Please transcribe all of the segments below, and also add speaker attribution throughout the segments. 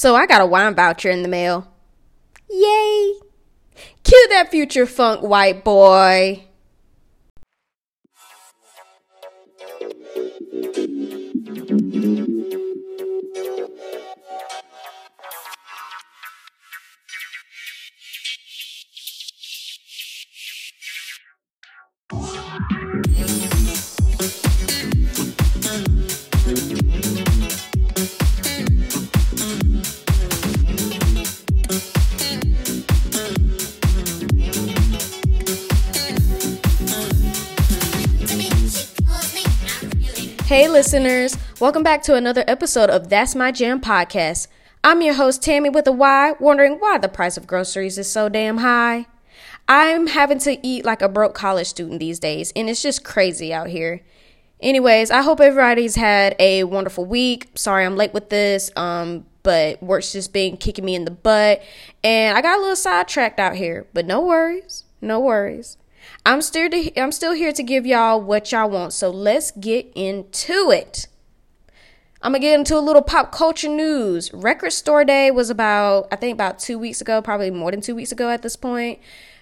Speaker 1: So I got a wine voucher in the mail. Yay! Cue that future funk white boy. Hey, listeners, welcome back to another episode of That's My Jam podcast. I'm your host, Tammy with a Y, wondering why the price of groceries is so damn high. I'm having to eat like a broke college student these days, and it's just crazy out here. Anyways, I hope everybody's had a wonderful week. Sorry I'm late with this, um, but work's just been kicking me in the butt, and I got a little sidetracked out here, but no worries, no worries. I'm still to, I'm still here to give y'all what y'all want. So let's get into it. I'm gonna get into a little pop culture news. Record Store Day was about I think about two weeks ago, probably more than two weeks ago at this point,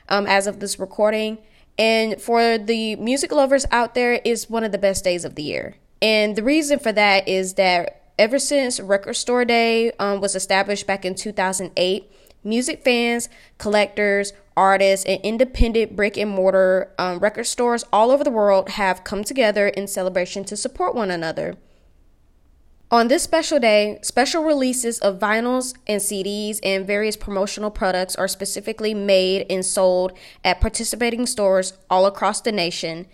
Speaker 1: um, as of this recording. And for the music lovers out there, is one of the best days of the year. And the reason for that is that ever since Record Store Day um, was established back in 2008, music fans, collectors, artists, and independent brick and mortar um, record stores all over the world have come together in celebration to support one another. On this special day, special releases of vinyls and CDs and various promotional products are specifically made and sold at participating stores all across the nation.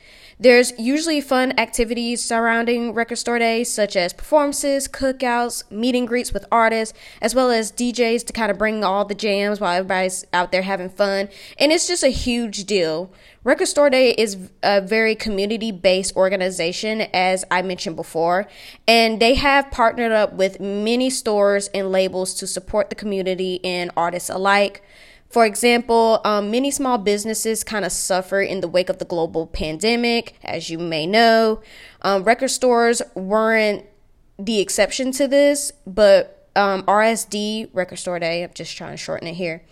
Speaker 1: There's usually fun activities surrounding Record Store Day, such as performances, cookouts, meet and greets with artists, as well as DJs to kind of bring all the jams while everybody's out there having fun. And it's just a huge deal. Record Store Day is a very community based organization, as I mentioned before, and they have partnered up with many stores and labels to support the community and artists alike. For example, um, many small businesses kind of suffer in the wake of the global pandemic, as you may know. Um, record stores weren't the exception to this, but um, RSD, Record Store Day, I'm just trying to shorten it here.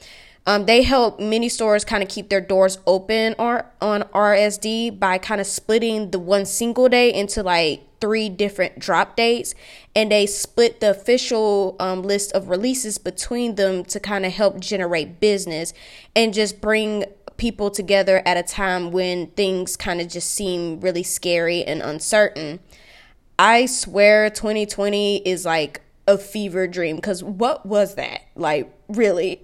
Speaker 1: Um, they help many stores kind of keep their doors open or, on RSD by kind of splitting the one single day into like three different drop dates and they split the official um, list of releases between them to kind of help generate business and just bring people together at a time when things kind of just seem really scary and uncertain. I swear 2020 is like a fever dream because what was that? Like, really?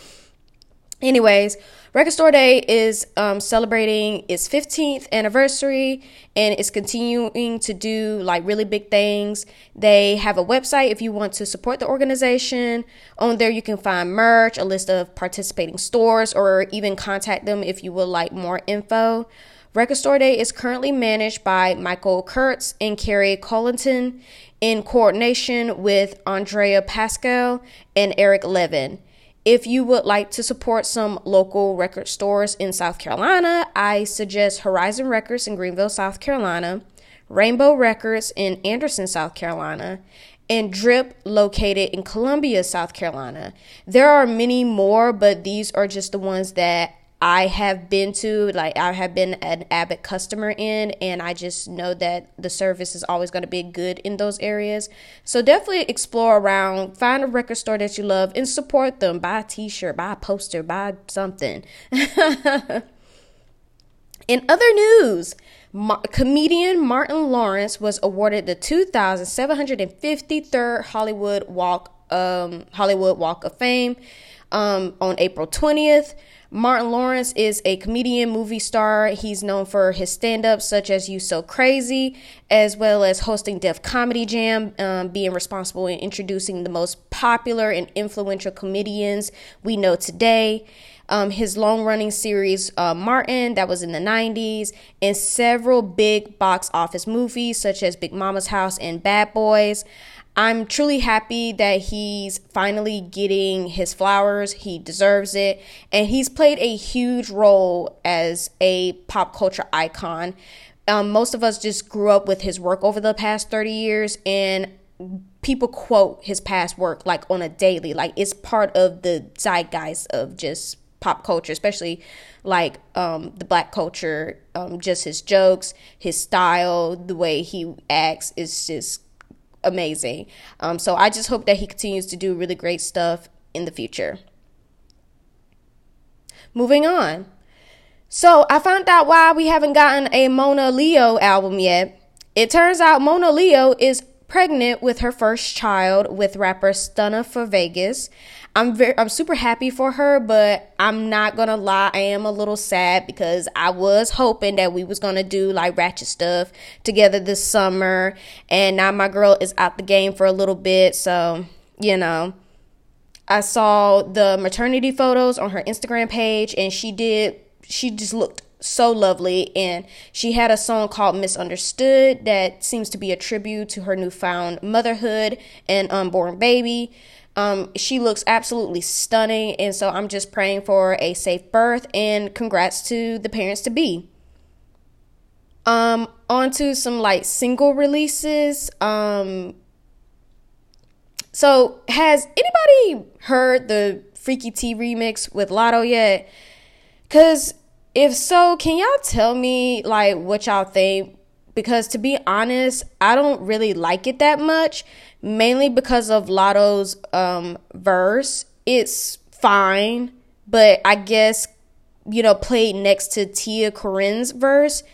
Speaker 1: Anyways, Record Store Day is um, celebrating its 15th anniversary and it's continuing to do like really big things. They have a website if you want to support the organization. On there, you can find merch, a list of participating stores, or even contact them if you would like more info. Record Store Day is currently managed by Michael Kurtz and Carrie Colliton in coordination with Andrea Pascal and Eric Levin. If you would like to support some local record stores in South Carolina, I suggest Horizon Records in Greenville, South Carolina, Rainbow Records in Anderson, South Carolina, and Drip located in Columbia, South Carolina. There are many more, but these are just the ones that I have been to, like I have been an Abbott customer in, and I just know that the service is always going to be good in those areas. So definitely explore around, find a record store that you love, and support them. Buy a T-shirt, buy a poster, buy something. in other news, comedian Martin Lawrence was awarded the 2,753rd Hollywood Walk um, Hollywood Walk of Fame um, on April 20th. Martin Lawrence is a comedian, movie star. He's known for his stand ups such as You So Crazy, as well as hosting Def Comedy Jam, um, being responsible in introducing the most popular and influential comedians we know today. Um, his long running series, uh, Martin, that was in the 90s, and several big box office movies such as Big Mama's House and Bad Boys. I'm truly happy that he's finally getting his flowers. He deserves it. And he's played a huge role as a pop culture icon. Um, most of us just grew up with his work over the past 30 years. And people quote his past work like on a daily. Like it's part of the zeitgeist of just pop culture, especially like um, the black culture. Um, just his jokes, his style, the way he acts is just amazing. Um, so I just hope that he continues to do really great stuff in the future. Moving on. So I found out why we haven't gotten a Monaleo album yet. It turns out Monaleo is pregnant with her first child with rapper Stunna 4 Vegas. I'm very I'm super happy for her, but I'm not gonna lie, I am a little sad because I was hoping that we was gonna do like ratchet stuff together this summer, and now my girl is out the game for a little bit, so you know. I saw the maternity photos on her Instagram page, and she did. She just looked so lovely, and she had a song called "Misunderstood" that seems to be a tribute to her newfound motherhood and unborn baby. Um, she looks absolutely stunning, and so I'm just praying for a safe birth and congrats to the parents to be. Um, on to some like single releases. Um, so has anybody heard the Freaky T remix with Latto yet? Cause if so, can y'all tell me like what y'all think? Because to be honest, I don't really like it that much mainly because of Latto's um, verse. It's fine, but I guess you know played next to Tia Corine's verse,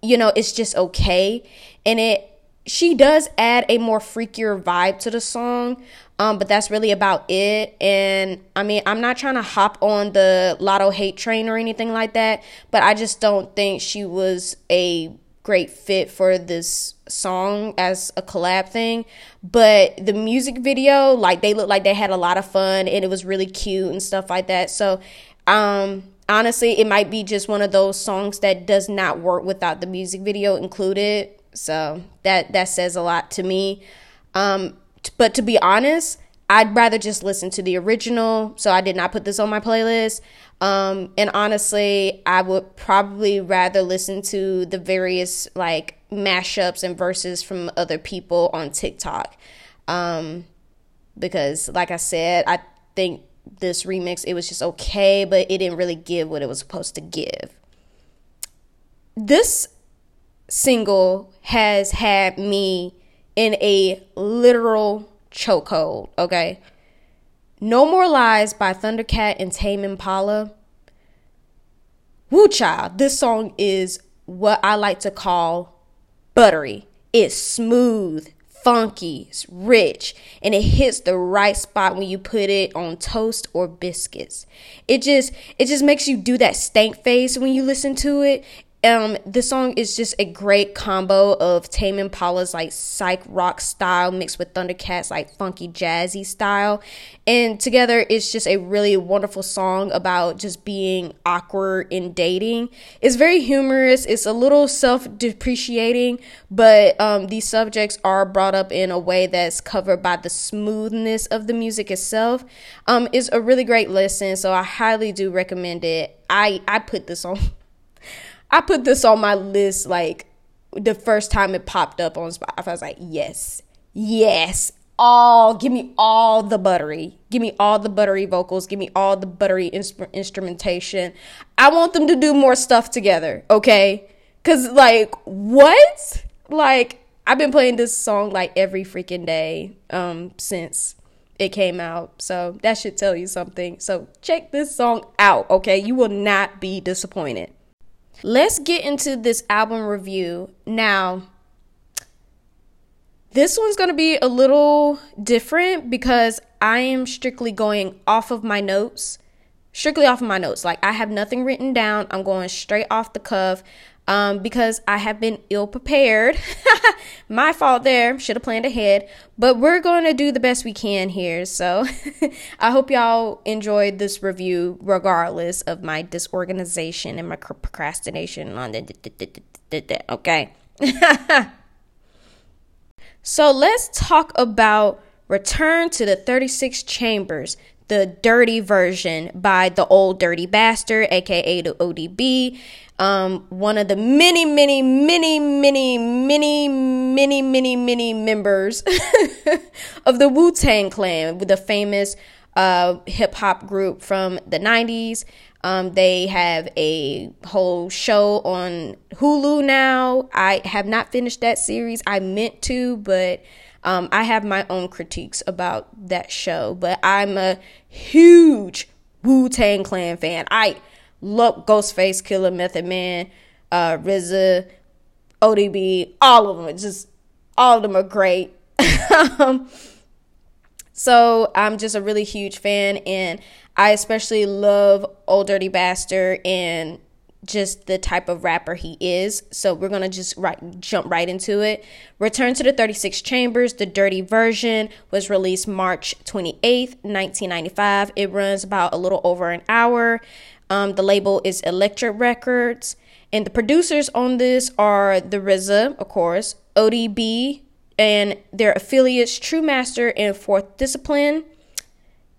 Speaker 1: you know it's just okay, and it she does add a more freakier vibe to the song. Um, but that's really about it. And I mean, I'm not trying to hop on the Latto hate train or anything like that, but I just don't think she was a great fit for this song as a collab thing. But the music video, like they looked like they had a lot of fun and it was really cute and stuff like that. So, um, honestly, it might be just one of those songs that does not work without the music video included. So that that says a lot to me. Um, t- but to be honest, I'd rather just listen to the original. So I did not put this on my playlist. Um, and honestly, I would probably rather listen to the various like mashups and verses from other people on TikTok. Um, because like I said, I think this remix it was just okay, but it didn't really give what it was supposed to give. This single has had me in a literal chokehold, okay? No More Lies by Thundercat and Tame Impala. Woo child, this song is what I like to call buttery. It's smooth, funky, it's rich, and it hits the right spot when you put it on toast or biscuits. It just it just makes you do that stank face when you listen to it um, this song is just a great combo of Tame Impala's like psych rock style mixed with Thundercat's like funky jazzy style, and together it's just a really wonderful song about just being awkward in dating. It's very humorous. It's a little self-depreciating, but um, these subjects are brought up in a way that's covered by the smoothness of the music itself. Um, it's a really great listen, so I highly do recommend it. I I put this on. I put this on my list like the first time it popped up on Spotify. I was like, yes, yes, all, give me all the buttery. Give me all the buttery vocals. Give me all the buttery instrumentation. I want them to do more stuff together, okay? Cause like what? Like I've been playing this song like every freaking day um since it came out. So that should tell you something. So check this song out, okay? You will not be disappointed. Let's get into this album review. Now, this one's going to be a little different because I am strictly going off of my notes. Strictly off of my notes. Like, I have nothing written down. I'm going straight off the cuff um, because I have been ill prepared. My fault there. Should have planned ahead. But we're going to do the best we can here. So I hope y'all enjoyed this review, regardless of my disorganization and my procrastination on the. Okay. so let's talk about Return to the 36 Chambers, the dirty version by the Ol' Dirty Bastard, aka the ODB. Um, one of the many, many, many, many, many, many, many, many members of the Wu Tang Clan, the famous uh, hip hop group from the 90s. Um, they have a whole show on Hulu now. I have not finished that series. I meant to, but um, I have my own critiques about that show. But I'm a huge Wu Tang Clan fan. I love Ghostface, Killah Method Man, uh, RZA, ODB, all of them. Just all of them are great. um, so I'm just a really huge fan, and I especially love Ol' Dirty Bastard and just the type of rapper he is. So we're gonna just right, jump right into it. Return to the 36 Chambers, the dirty version, was released March 28th, 1995. It runs about a little over an hour. Um, the label is Elektra Records, and the producers on this are the RZA, of course, ODB, and their affiliates True Master and 4th Disciple.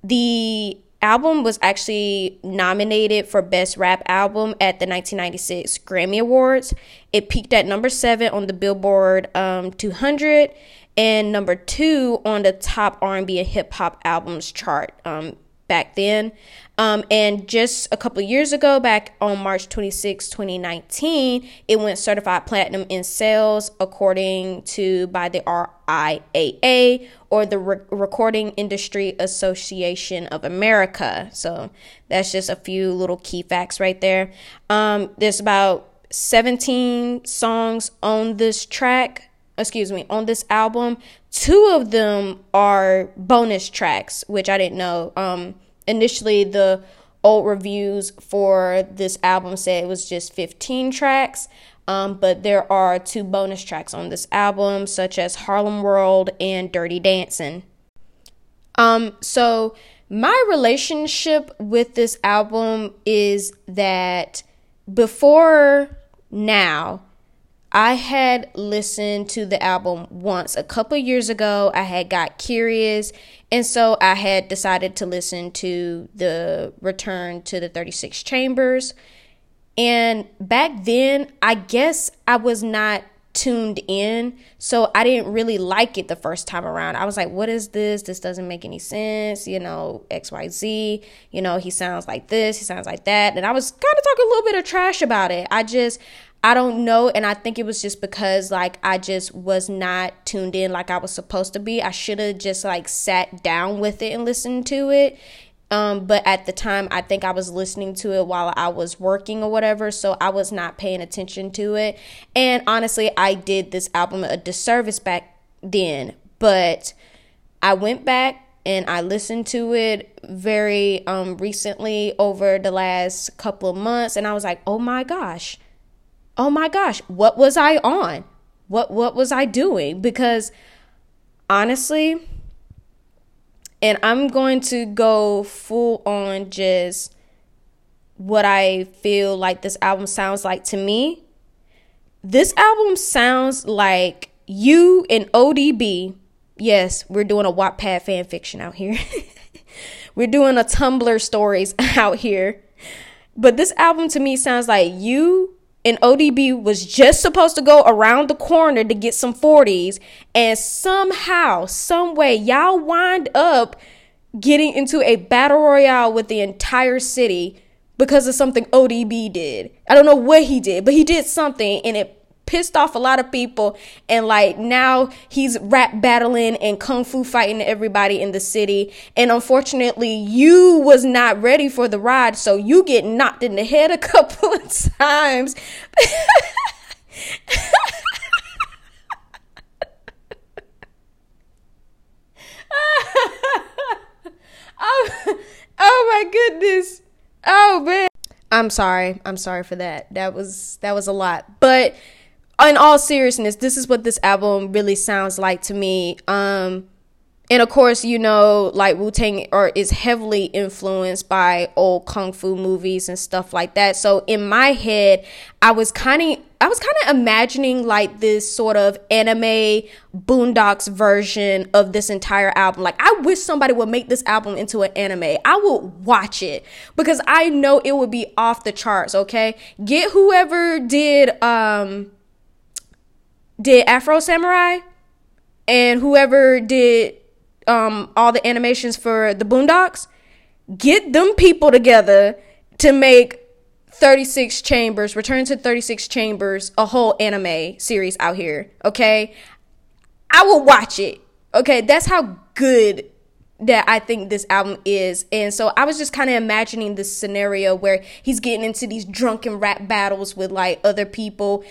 Speaker 1: The album was actually nominated for Best Rap Album at the 1996 Grammy Awards. It peaked at number seven on the Billboard um, 200 and number two on the top R&B and hip hop albums chart um, back then. Um, and just a couple years ago, back on March 26, 2019, it went certified platinum in sales according to by the RIAA or the Re- Recording Industry Association of America. So that's just a few little key facts right there. Um, there's about 17 songs on this track excuse me, on this album. Two of them are bonus tracks, which I didn't know. Um, initially the old reviews for this album said it was just 15 tracks. Um, but there are two bonus tracks on this album, such as Harlem World and Dirty Dancing. Um, so my relationship with this album is that before now, I had listened to the album once a couple years ago. I had got curious, and so I had decided to listen to the Return to the 36 Chambers. And back then, I guess I was not tuned in, so I didn't really like it the first time around. I was like, what is this? This doesn't make any sense, you know, XYZ, you know, he sounds like this, he sounds like that. And I was kind of talking a little bit of trash about it. I just I don't know. And I think it was just because like I just was not tuned in like I was supposed to be. I should have just like sat down with it and listened to it. Um, but at the time, I think I was listening to it while I was working or whatever, so I was not paying attention to it. And honestly, I did this album a disservice back then, but I went back and I listened to it very um, recently over the last couple of months, and I was like, oh my gosh, oh my gosh, what was I on? What what was I doing? Because honestly, and I'm going to go full on just what I feel like this album sounds like to me. This album sounds like you and ODB. Yes, we're doing a Wattpad fan fiction out here. we're doing a Tumblr stories out here. But this album to me sounds like you and ODB was just supposed to go around the corner to get some 40s and somehow some way y'all wind up getting into a battle royale with the entire city because of something ODB did. I don't know what he did, but he did something and it pissed off a lot of people and like now he's rap battling and kung fu fighting everybody in the city. And unfortunately you was not ready for the ride so you get knocked in the head a couple of times. Oh, oh my goodness. Oh man. I'm sorry. I'm sorry for that. That was that was a lot. But in all seriousness, this is what this album really sounds like to me. Um, and of course, you know, like Wu Tang or is heavily influenced by old kung fu movies and stuff like that. So in my head, I was kind of I was kind of imagining like this sort of anime boondocks version of this entire album. Like I wish somebody would make this album into an anime. I would watch it because I know it would be off the charts, okay? Get whoever did um did Afro Samurai and whoever did um all the animations for the Boondocks, get them people together to make 36 chambers, Return to 36 Chambers, a whole anime series out here, okay? I will watch it. Okay, that's how good that I think this album is. And so I was just kind of imagining this scenario where he's getting into these drunken rap battles with like other people.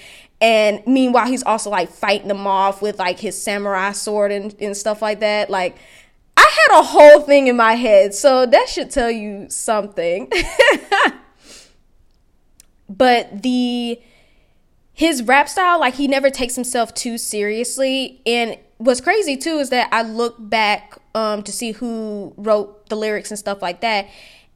Speaker 1: And meanwhile, he's also like fighting them off with like his samurai sword and, and stuff like that. Like, I had a whole thing in my head. So that should tell you something. but the his rap style like he never takes himself too seriously and what's crazy too is that i look back um to see who wrote the lyrics and stuff like that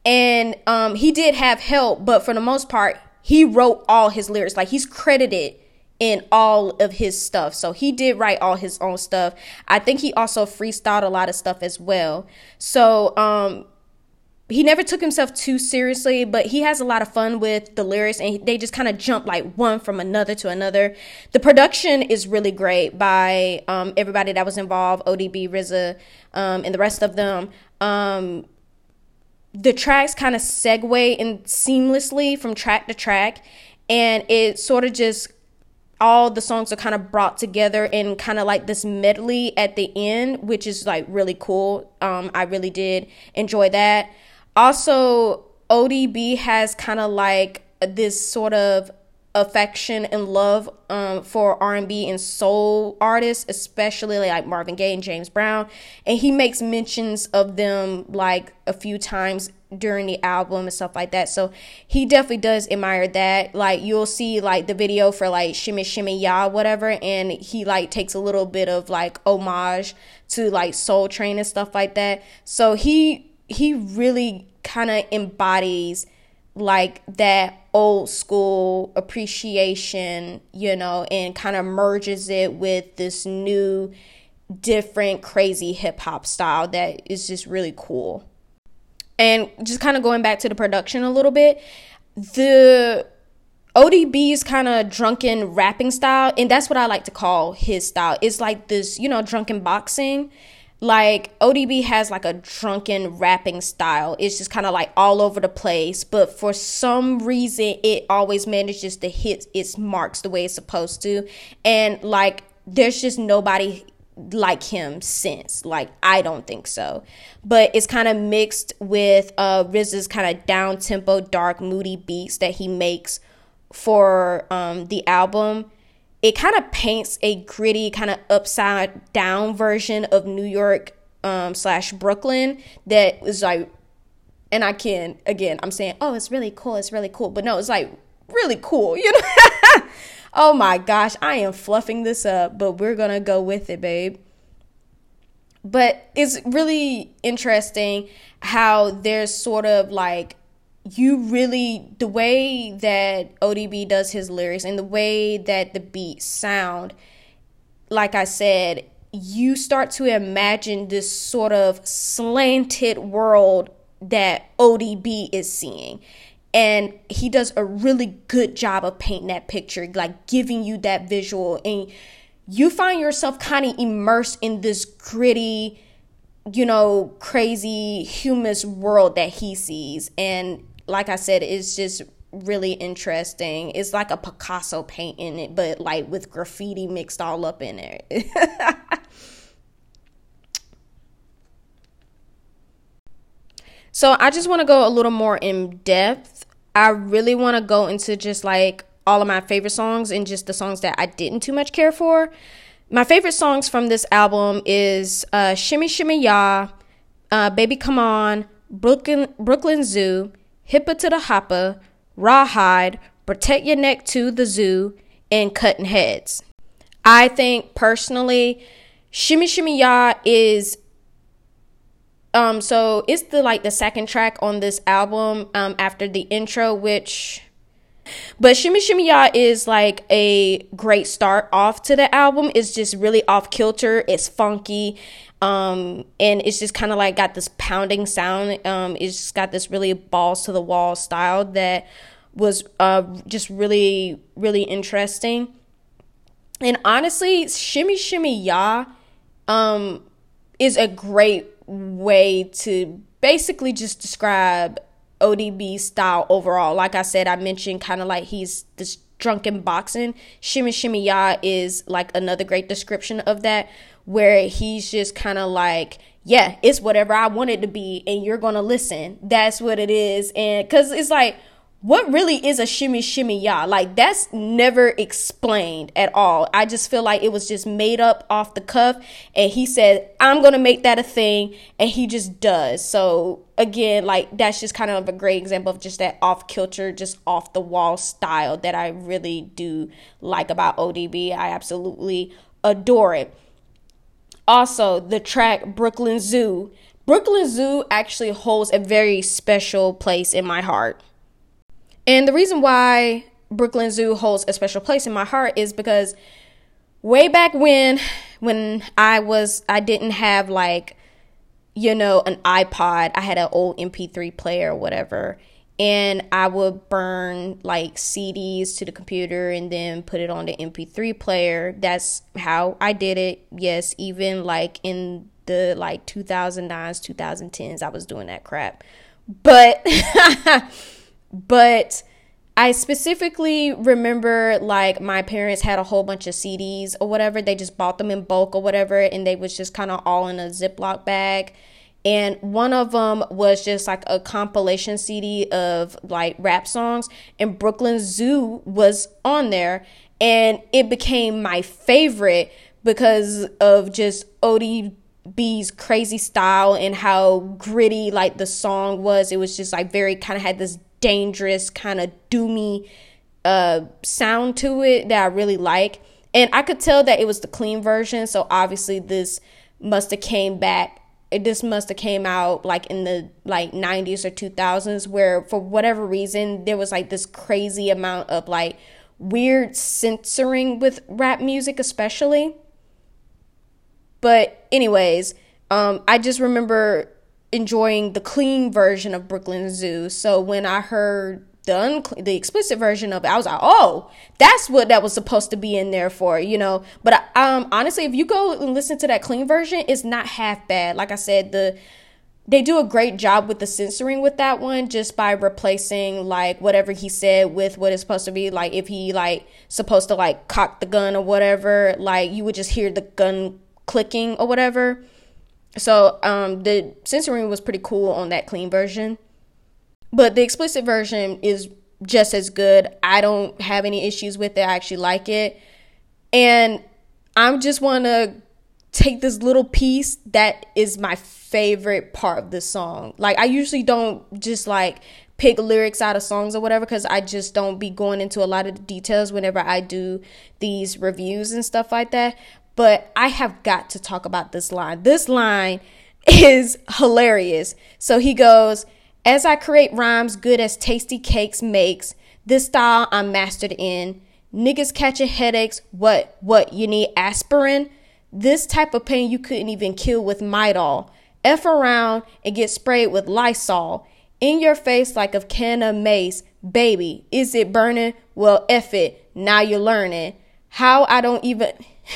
Speaker 1: and um he did have help but for the most part he wrote all his lyrics like he's credited in all of his stuff so he did write all his own stuff i think he also freestyled a lot of stuff as well so um he never took himself too seriously, but he has a lot of fun with the lyrics and they just kind of jump like one from another to another. The production is really great by um, everybody that was involved ODB, RZA, um, and the rest of them. Um, the tracks kind of segue in seamlessly from track to track, and it sort of just all the songs are kind of brought together in kind of like this medley at the end, which is like really cool. Um, I really did enjoy that. Also, ODB has kind of like this sort of affection and love um, for R&B and soul artists, especially like Marvin Gaye and James Brown, and he makes mentions of them like a few times during the album and stuff like that. So he definitely does admire that. Like you'll see like the video for like Shimmy Shimmy Ya whatever, and he like takes a little bit of like homage to like Soul Train and stuff like that. So he he really kind of embodies like that old school appreciation, you know, and kind of merges it with this new, different, crazy hip hop style that is just really cool. And just kind of going back to the production a little bit, the ODB's kind of drunken rapping style, and that's what I like to call his style. It's like this, you know, drunken boxing like ODB has like a drunken rapping style. It's just kind of like all over the place, but for some reason it always manages to hit its marks the way it's supposed to. And like there's just nobody like him since. Like I don't think so. But it's kind of mixed with uh RZA's kind of down tempo, dark, moody beats that he makes for um the album it kind of paints a gritty, kind of upside down version of New York um, slash Brooklyn that is like, and I can again, I'm saying, oh, it's really cool, it's really cool, but no, it's like really cool, you know. oh my gosh, I am fluffing this up, but we're gonna go with it, babe. But it's really interesting how there's sort of like you really the way that ODB does his lyrics and the way that the beats sound, like I said, you start to imagine this sort of slanted world that ODB is seeing. And he does a really good job of painting that picture, like giving you that visual. And you find yourself kind of immersed in this gritty, you know, crazy, humus world that he sees. And like I said, it's just really interesting. It's like a Picasso painting but like with graffiti mixed all up in it. so I just want to go a little more in depth. I really want to go into just like all of my favorite songs and just the songs that I didn't too much care for. My favorite songs from this album is uh, Shimmy Shimmy Ya, uh, Baby Come On, Brooklyn Brooklyn Zoo, Hippa to the Hopper, Rawhide, Protect Your Neck to the Zoo, and Cutting Heads. I think personally, Shimmy Shimmy Ya is um so it's the like the second track on this album um after the intro which but Shimmy Shimmy Ya is like a great start off to the album. It's just really off kilter. It's funky. Um, and it's just kind of like got this pounding sound. Um, it's just got this really balls to the wall style that was uh just really really interesting. And honestly, Shimmy Shimmy Ya um is a great way to basically just describe ODB style overall. Like I said, I mentioned kind of like he's this drunken boxing. Shimmy Shimmy Ya is like another great description of that, where he's just kind of like, yeah, it's whatever I want it to be, and you're gonna listen. That's what it is, and because it's like what really is a shimmy shimmy ya? Like that's never explained at all. I just feel like it was just made up off the cuff and he said, "I'm to make that a thing." And he just does. So, again, like that's just kind of a great example of just that off kilter, just off the wall style that I really do like about ODB. I absolutely adore it. Also, the track Brooklyn Zoo. Brooklyn Zoo actually holds a very special place in my heart. And the reason why Brooklyn Zoo holds a special place in my heart is because way back when when I was I didn't have like you know an iPod, I had an old MP3 player or whatever and I would burn like CDs to the computer and then put it on the MP3 player. That's how I did it. Yes, even like in the like 2009s, 2010s, I was doing that crap. But But I specifically remember like my parents had a whole bunch of CDs or whatever. They just bought them in bulk or whatever, and they was just kind of all in a Ziploc bag. And one of them was just like a compilation CD of like rap songs, and Brooklyn Zoo was on there. And it became my favorite because of just ODB's crazy style and how gritty like the song was. It was just like very kind of had this dangerous kind of doomy uh sound to it that I really like. And I could tell that it was the clean version, so obviously this must have came back this must have came out like in the like 90s or 2000s where for whatever reason there was like this crazy amount of like weird censoring with rap music especially but anyways um i just remember enjoying the clean version of Brooklyn Zoo. So when I heard the the explicit version of it, I was like, oh, that's what that was supposed to be in there for, you know. But um, honestly, if you go and listen to that clean version, it's not half bad. Like I said, the they do a great job with the censoring with that one just by replacing like whatever he said with what it's supposed to be like if he like supposed to like cock the gun or whatever like you would just hear the gun clicking or whatever so um, the censoring was pretty cool on that clean version. But the explicit version is just as good. I don't have any issues with it. I actually like it. And I just want to take this little piece that is my favorite part of the song. Like I usually don't just like pick lyrics out of songs or whatever because I just don't be going into a lot of the details whenever I do these reviews and stuff like that but I have got to talk about this line. This line is hilarious. So he goes, As I create rhymes good as tasty cakes makes, this style I'm mastered in. Niggas catching headaches. What? What? You need aspirin? This type of pain you couldn't even kill with Midol. F around and get sprayed with Lysol. In your face like a can of mace. Baby, is it burning? Well, F it. Now you're learning. How I don't even.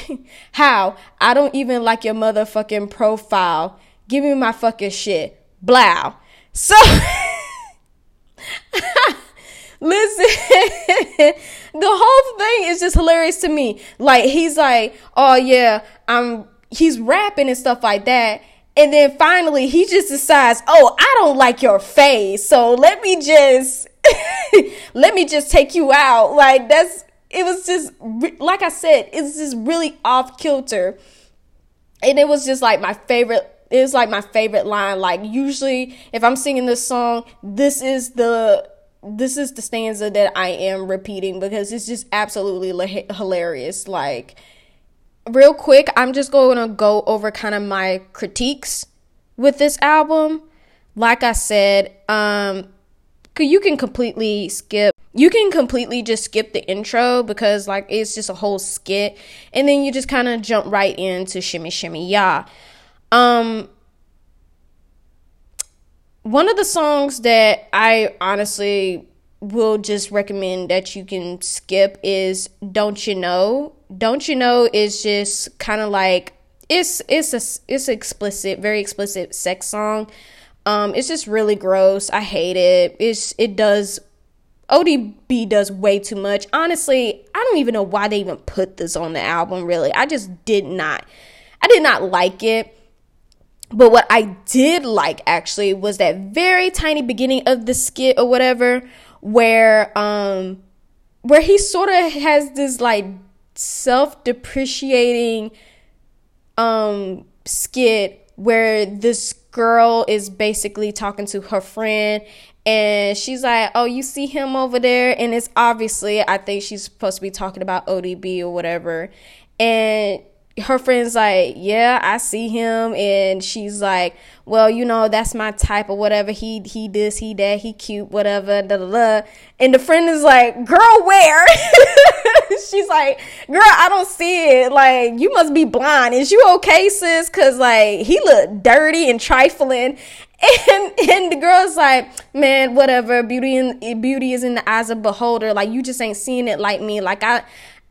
Speaker 1: How? I don't even like your motherfucking profile. Give me my fucking shit. Blow. So, listen, the whole thing is just hilarious to me. Like, he's like, oh yeah, I'm, he's rapping and stuff like that. And then finally, he just decides, oh, I don't like your face. So let me just, let me just take you out. Like, that's, it was just like I said, it's just really off kilter. And it was just like my favorite was like my favorite line. Like usually if I'm singing this song, this is the this is the stanza that I am repeating because it's just absolutely hilarious. Like real quick, I'm just going to go over kind of my critiques with this album. Like I said, um you can completely skip you can completely just skip the intro because like it's just a whole skit and then you just kind of jump right into shimmy shimmy ya um one of the songs that i honestly will just recommend that you can skip is don't you know don't you know is just kind of like it's it's a it's explicit very explicit sex song um it's just really gross i hate it it's it does ODB does way too much. Honestly, I don't even know why they even put this on the album, really. I just did not. I did not like it. But what I did like actually was that very tiny beginning of the skit or whatever where um where he sort of has this like self-depreciating um skit where this girl is basically talking to her friend and she's like, "Oh, you see him over there?" And it's obviously, I think she's supposed to be talking about ODB or whatever. And her friend's like, "Yeah, I see him." And she's like, "Well, you know, that's my type or whatever. He he this, he that, he cute, whatever." Da da da. And the friend is like, "Girl, where?" she's like, "Girl, I don't see it. Like, you must be blind. Is you okay, sis? Cause like he looked dirty and trifling." and and the girl's like, man, whatever. Beauty and beauty is in the eyes of beholder. Like you just ain't seeing it like me. Like I.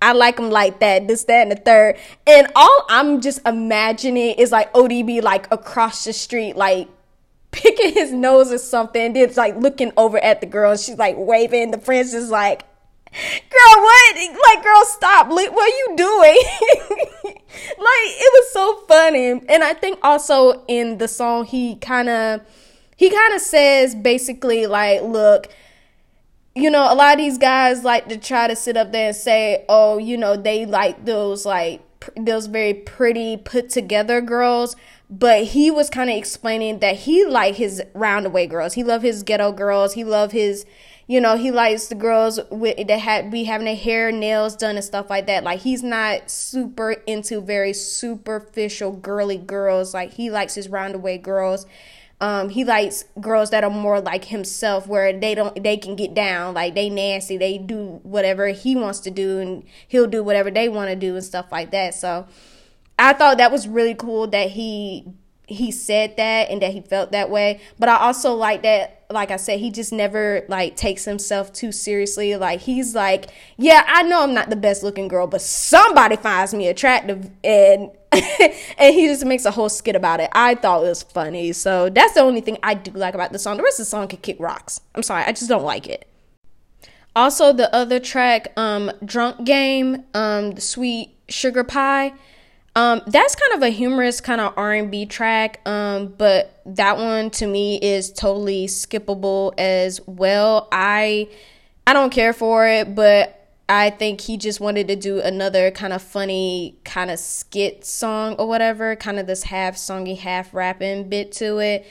Speaker 1: I like him like that, this, that, and the third. And all I'm just imagining is like ODB like across the street, like picking his nose or something. Then it's like looking over at the girl. She's like waving. The friend's is like, girl, what? Like, girl, stop. Like, what are you doing? like, it was so funny. And I think also in the song, he kind of, he kind of says basically like, look, you know, a lot of these guys like to try to sit up there and say, oh, you know, they like those like those very pretty put together girls but he was kind of explaining that he like his roundaway girls he love his ghetto girls he love his you know, he likes the girls with that had be having their hair, nails done and stuff like that. Like he's not super into very superficial girly girls. Like he likes his roundaway girls. Um, he likes girls that are more like himself, where they don't they can get down, like they nasty, they do whatever he wants to do, and he'll do whatever they want to do and stuff like that. So, I thought that was really cool that he he said that and that he felt that way. But I also like that, like I said, he just never like takes himself too seriously. Like he's like, yeah, I know I'm not the best looking girl, but somebody finds me attractive, and and he just makes a whole skit about it. I thought it was funny, so that's the only thing I do like about the song. The rest of the song can kick rocks. I'm sorry, I just don't like it. Also, the other track, um, "Drunk Game," um, the sweet sugar pie um, that's kind of a humorous kind of R and B track. Um, but that one to me is totally skippable as well. I I don't care for it, but I think he just wanted to do another kind of funny kind of skit song or whatever, kind of this half songy, half rapping bit to it.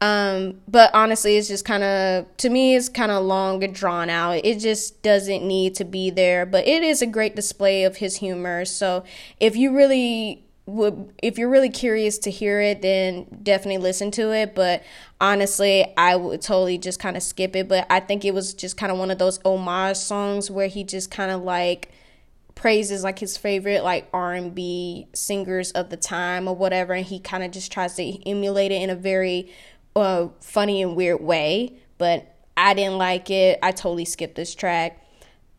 Speaker 1: Um, but honestly, it's just kind of to me, it's kind of long and drawn out. It just doesn't need to be there, but it is a great display of his humor. So if you really would, if you're really curious to hear it, then definitely listen to it. But honestly, I would totally just kind of skip it. But I think it was just kind of one of those homage songs where he just kind of like praises like his favorite like R&B singers of the time or whatever and he kind of just tries to emulate it in a very uh, funny and weird way, but I didn't like it. I totally skipped this track.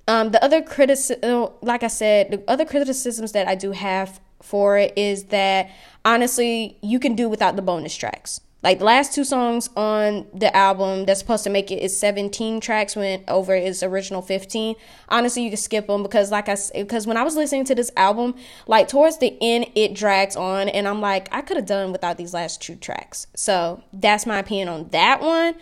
Speaker 1: Um, the other criticism, like I said, the other criticisms that I do have for it is that honestly, you can do without the bonus tracks. Like the last two songs on the album that's supposed to make it is 17 tracks went over its original 15. Honestly, you can skip them because like I because when I was listening to this album, like towards the end it drags on and I'm like I could have done without these last two tracks. So, that's my opinion on that one.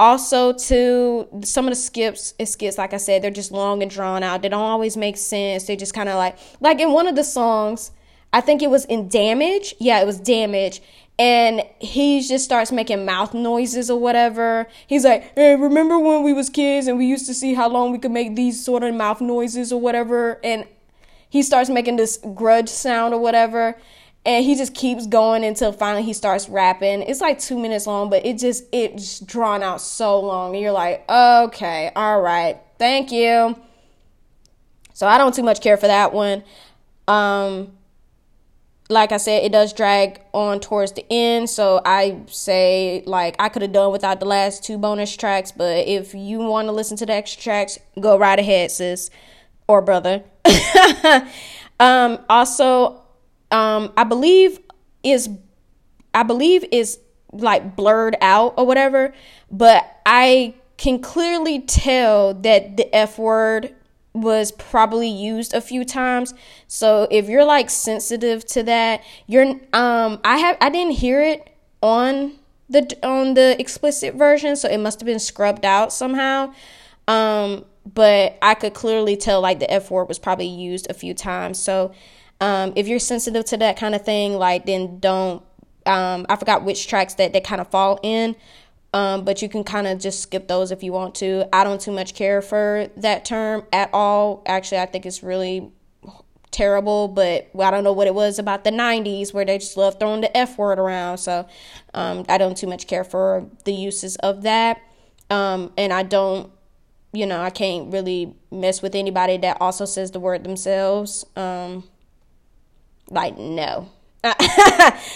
Speaker 1: Also, to some of the skips, it skits like I said, they're just long and drawn out. They don't always make sense. They just kind of like like in one of the songs, I think it was in Damage. Yeah, it was Damage and he just starts making mouth noises or whatever. He's like, "Hey, remember when we was kids and we used to see how long we could make these sort of mouth noises or whatever?" And he starts making this grudge sound or whatever, and he just keeps going until finally he starts rapping. It's like two minutes long, but it just it's drawn out so long, and you're like, "Okay, all right." Thank you. So I don't too much care for that one. Um, like I said, it does drag on towards the end. So I say, like, I could have done without the last two bonus tracks. But if you want to listen to the extra tracks, go right ahead, sis or brother. um, also, um, I believe is, I believe is like blurred out or whatever. But I can clearly tell that the F word was probably used a few times. So if you're like sensitive to that, you're um I have I didn't hear it on the on the explicit version, so it must have been scrubbed out somehow. Um but I could clearly tell like the F word was probably used a few times. So um if you're sensitive to that kind of thing, like then don't um I forgot which tracks that they kind of fall in. Um, but you can kind of just skip those if you want to. I don't too much care for that term at all. Actually, I think it's really terrible, but I don't know what it was about the 90s where they just love throwing the F word around. So um, I don't too much care for the uses of that. Um, and I don't, you know, I can't really mess with anybody that also says the word themselves. Um, like, no.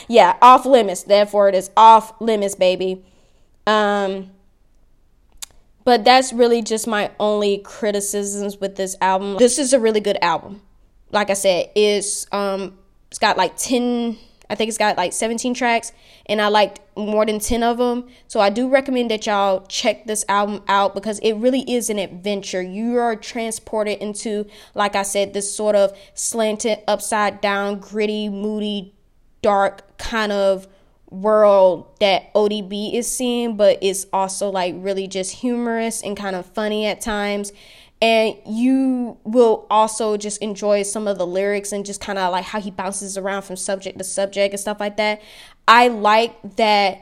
Speaker 1: yeah, off limits. Therefore, it is off limits, baby. Um, but that's really just my only criticisms with this album. This is a really good album. Like I said, it's um it's got like 10 I think it's got like 17 tracks and I liked more than 10 of them. So I do recommend that y'all check this album out because it really is an adventure. You are transported into like I said this sort of slanted upside down gritty moody dark kind of world that ODB is seeing, but it's also like really just humorous and kind of funny at times. And you will also just enjoy some of the lyrics and just kind of like how he bounces around from subject to subject and stuff like that. I like that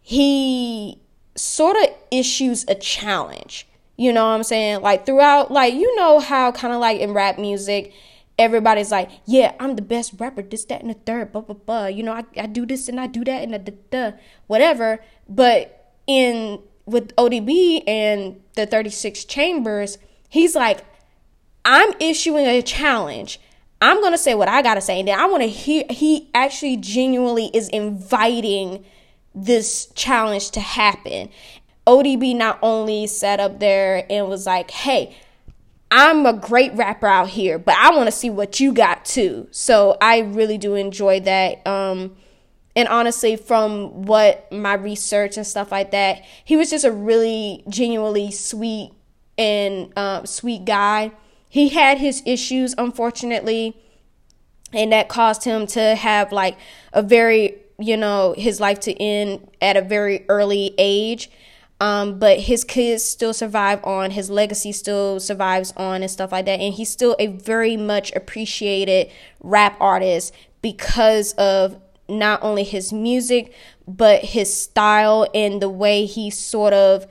Speaker 1: he sort of issues a challenge. You know what I'm saying? Like throughout, like, you know how kind of like in rap music, everybody's like, yeah, I'm the best rapper, this, that, and the third, blah, blah, blah. You know, I, I do this and I do that and the, the, whatever. But in with ODB and the 36 chambers, he's like, I'm issuing a challenge. I'm gonna say what I gotta say, and then I want to hear. He actually genuinely is inviting this challenge to happen. ODB not only sat up there and was like, "Hey, I'm a great rapper out here, but I want to see what you got too. So I really do enjoy that. Um, and honestly, from what my research and stuff like that, he was just a really genuinely sweet and um, sweet guy. He had his issues, unfortunately, and that caused him to have like a very, you know, his life to end at a very early age. Um, but his kids still survive on, his legacy still survives on, and stuff like that. And he's still a very much appreciated rap artist because of not only his music, but his style and the way he sort of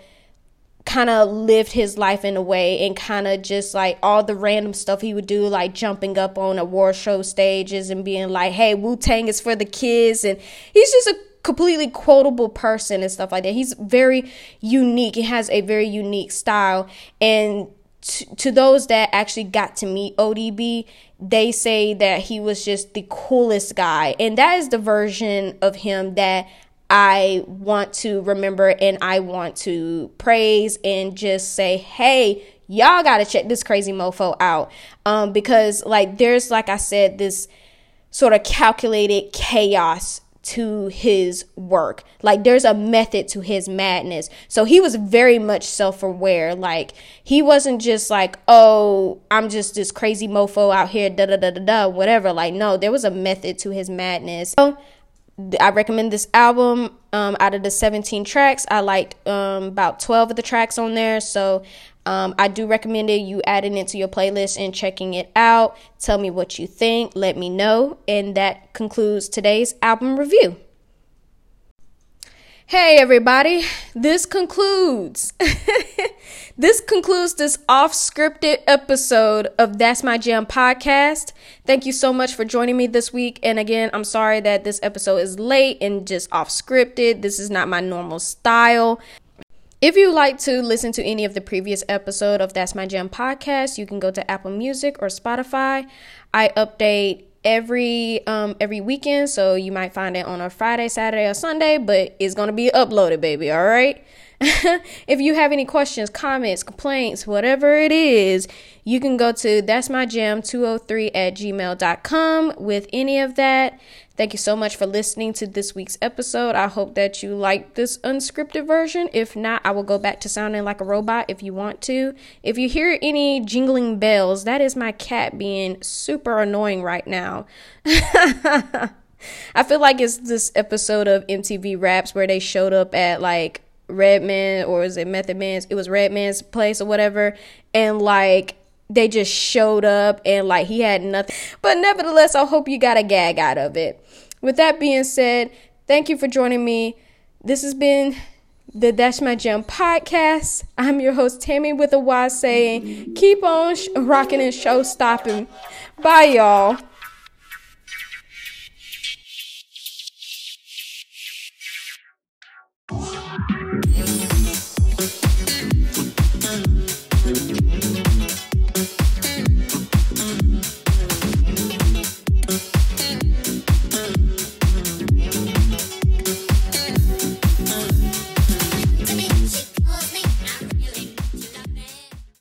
Speaker 1: kind of lived his life in a way and kind of just like all the random stuff he would do, like jumping up on award show stages and being like, hey, Wu Tang is for the kids. And he's just a completely quotable person and stuff like that. He's very unique. He has a very unique style. And to, those that actually got to meet ODB, they say that he was just the coolest guy. And that is the version of him that I want to remember and I want to praise and just say, hey, y'all got to check this crazy mofo out. Um, because, like, there's, like I said, this sort of calculated chaos to his work. Like there's a method to his madness. So he was very much self-aware. Like he wasn't just like, "Oh, I'm just this crazy mofo out here da da da da da whatever." Like no, there was a method to his madness. So I recommend this album. Um, out of the 17 tracks, I liked um, about 12 of the tracks on there. So um, I do recommend it. You adding it to your playlist and checking it out. Tell me what you think. Let me know. And that concludes today's album review. Hey everybody, this concludes. this concludes this off-scripted episode of That's My Jam podcast. Thank you so much for joining me this week. And again, I'm sorry that this episode is late and just off-scripted. This is not my normal style. If you like to listen to any of the previous episode of That's My Jam podcast, you can go to Apple Music or Spotify. I update every um every weekend, so you might find it on a Friday, Saturday, or Sunday, but it's gonna be uploaded, baby. All right. if you have any questions, comments, complaints, whatever it is, you can go to that's my jam 203 at gmail.com with any of that. Thank you so much for listening to this week's episode. I hope that you like this unscripted version. If not, I will go back to sounding like a robot if you want to. If you hear any jingling bells, that is my cat being super annoying right now. I feel like it's this episode of MTV Raps where they showed up at like Redman or was it Method Man's? It was Redman's place or whatever, and like they just showed up and like he had nothing. But nevertheless, I hope you got a gag out of it. With that being said, thank you for joining me. This has been the That's My Jam podcast. I'm your host, Tammy, with a Y saying, keep on sh- rocking and show stopping. Bye, y'all.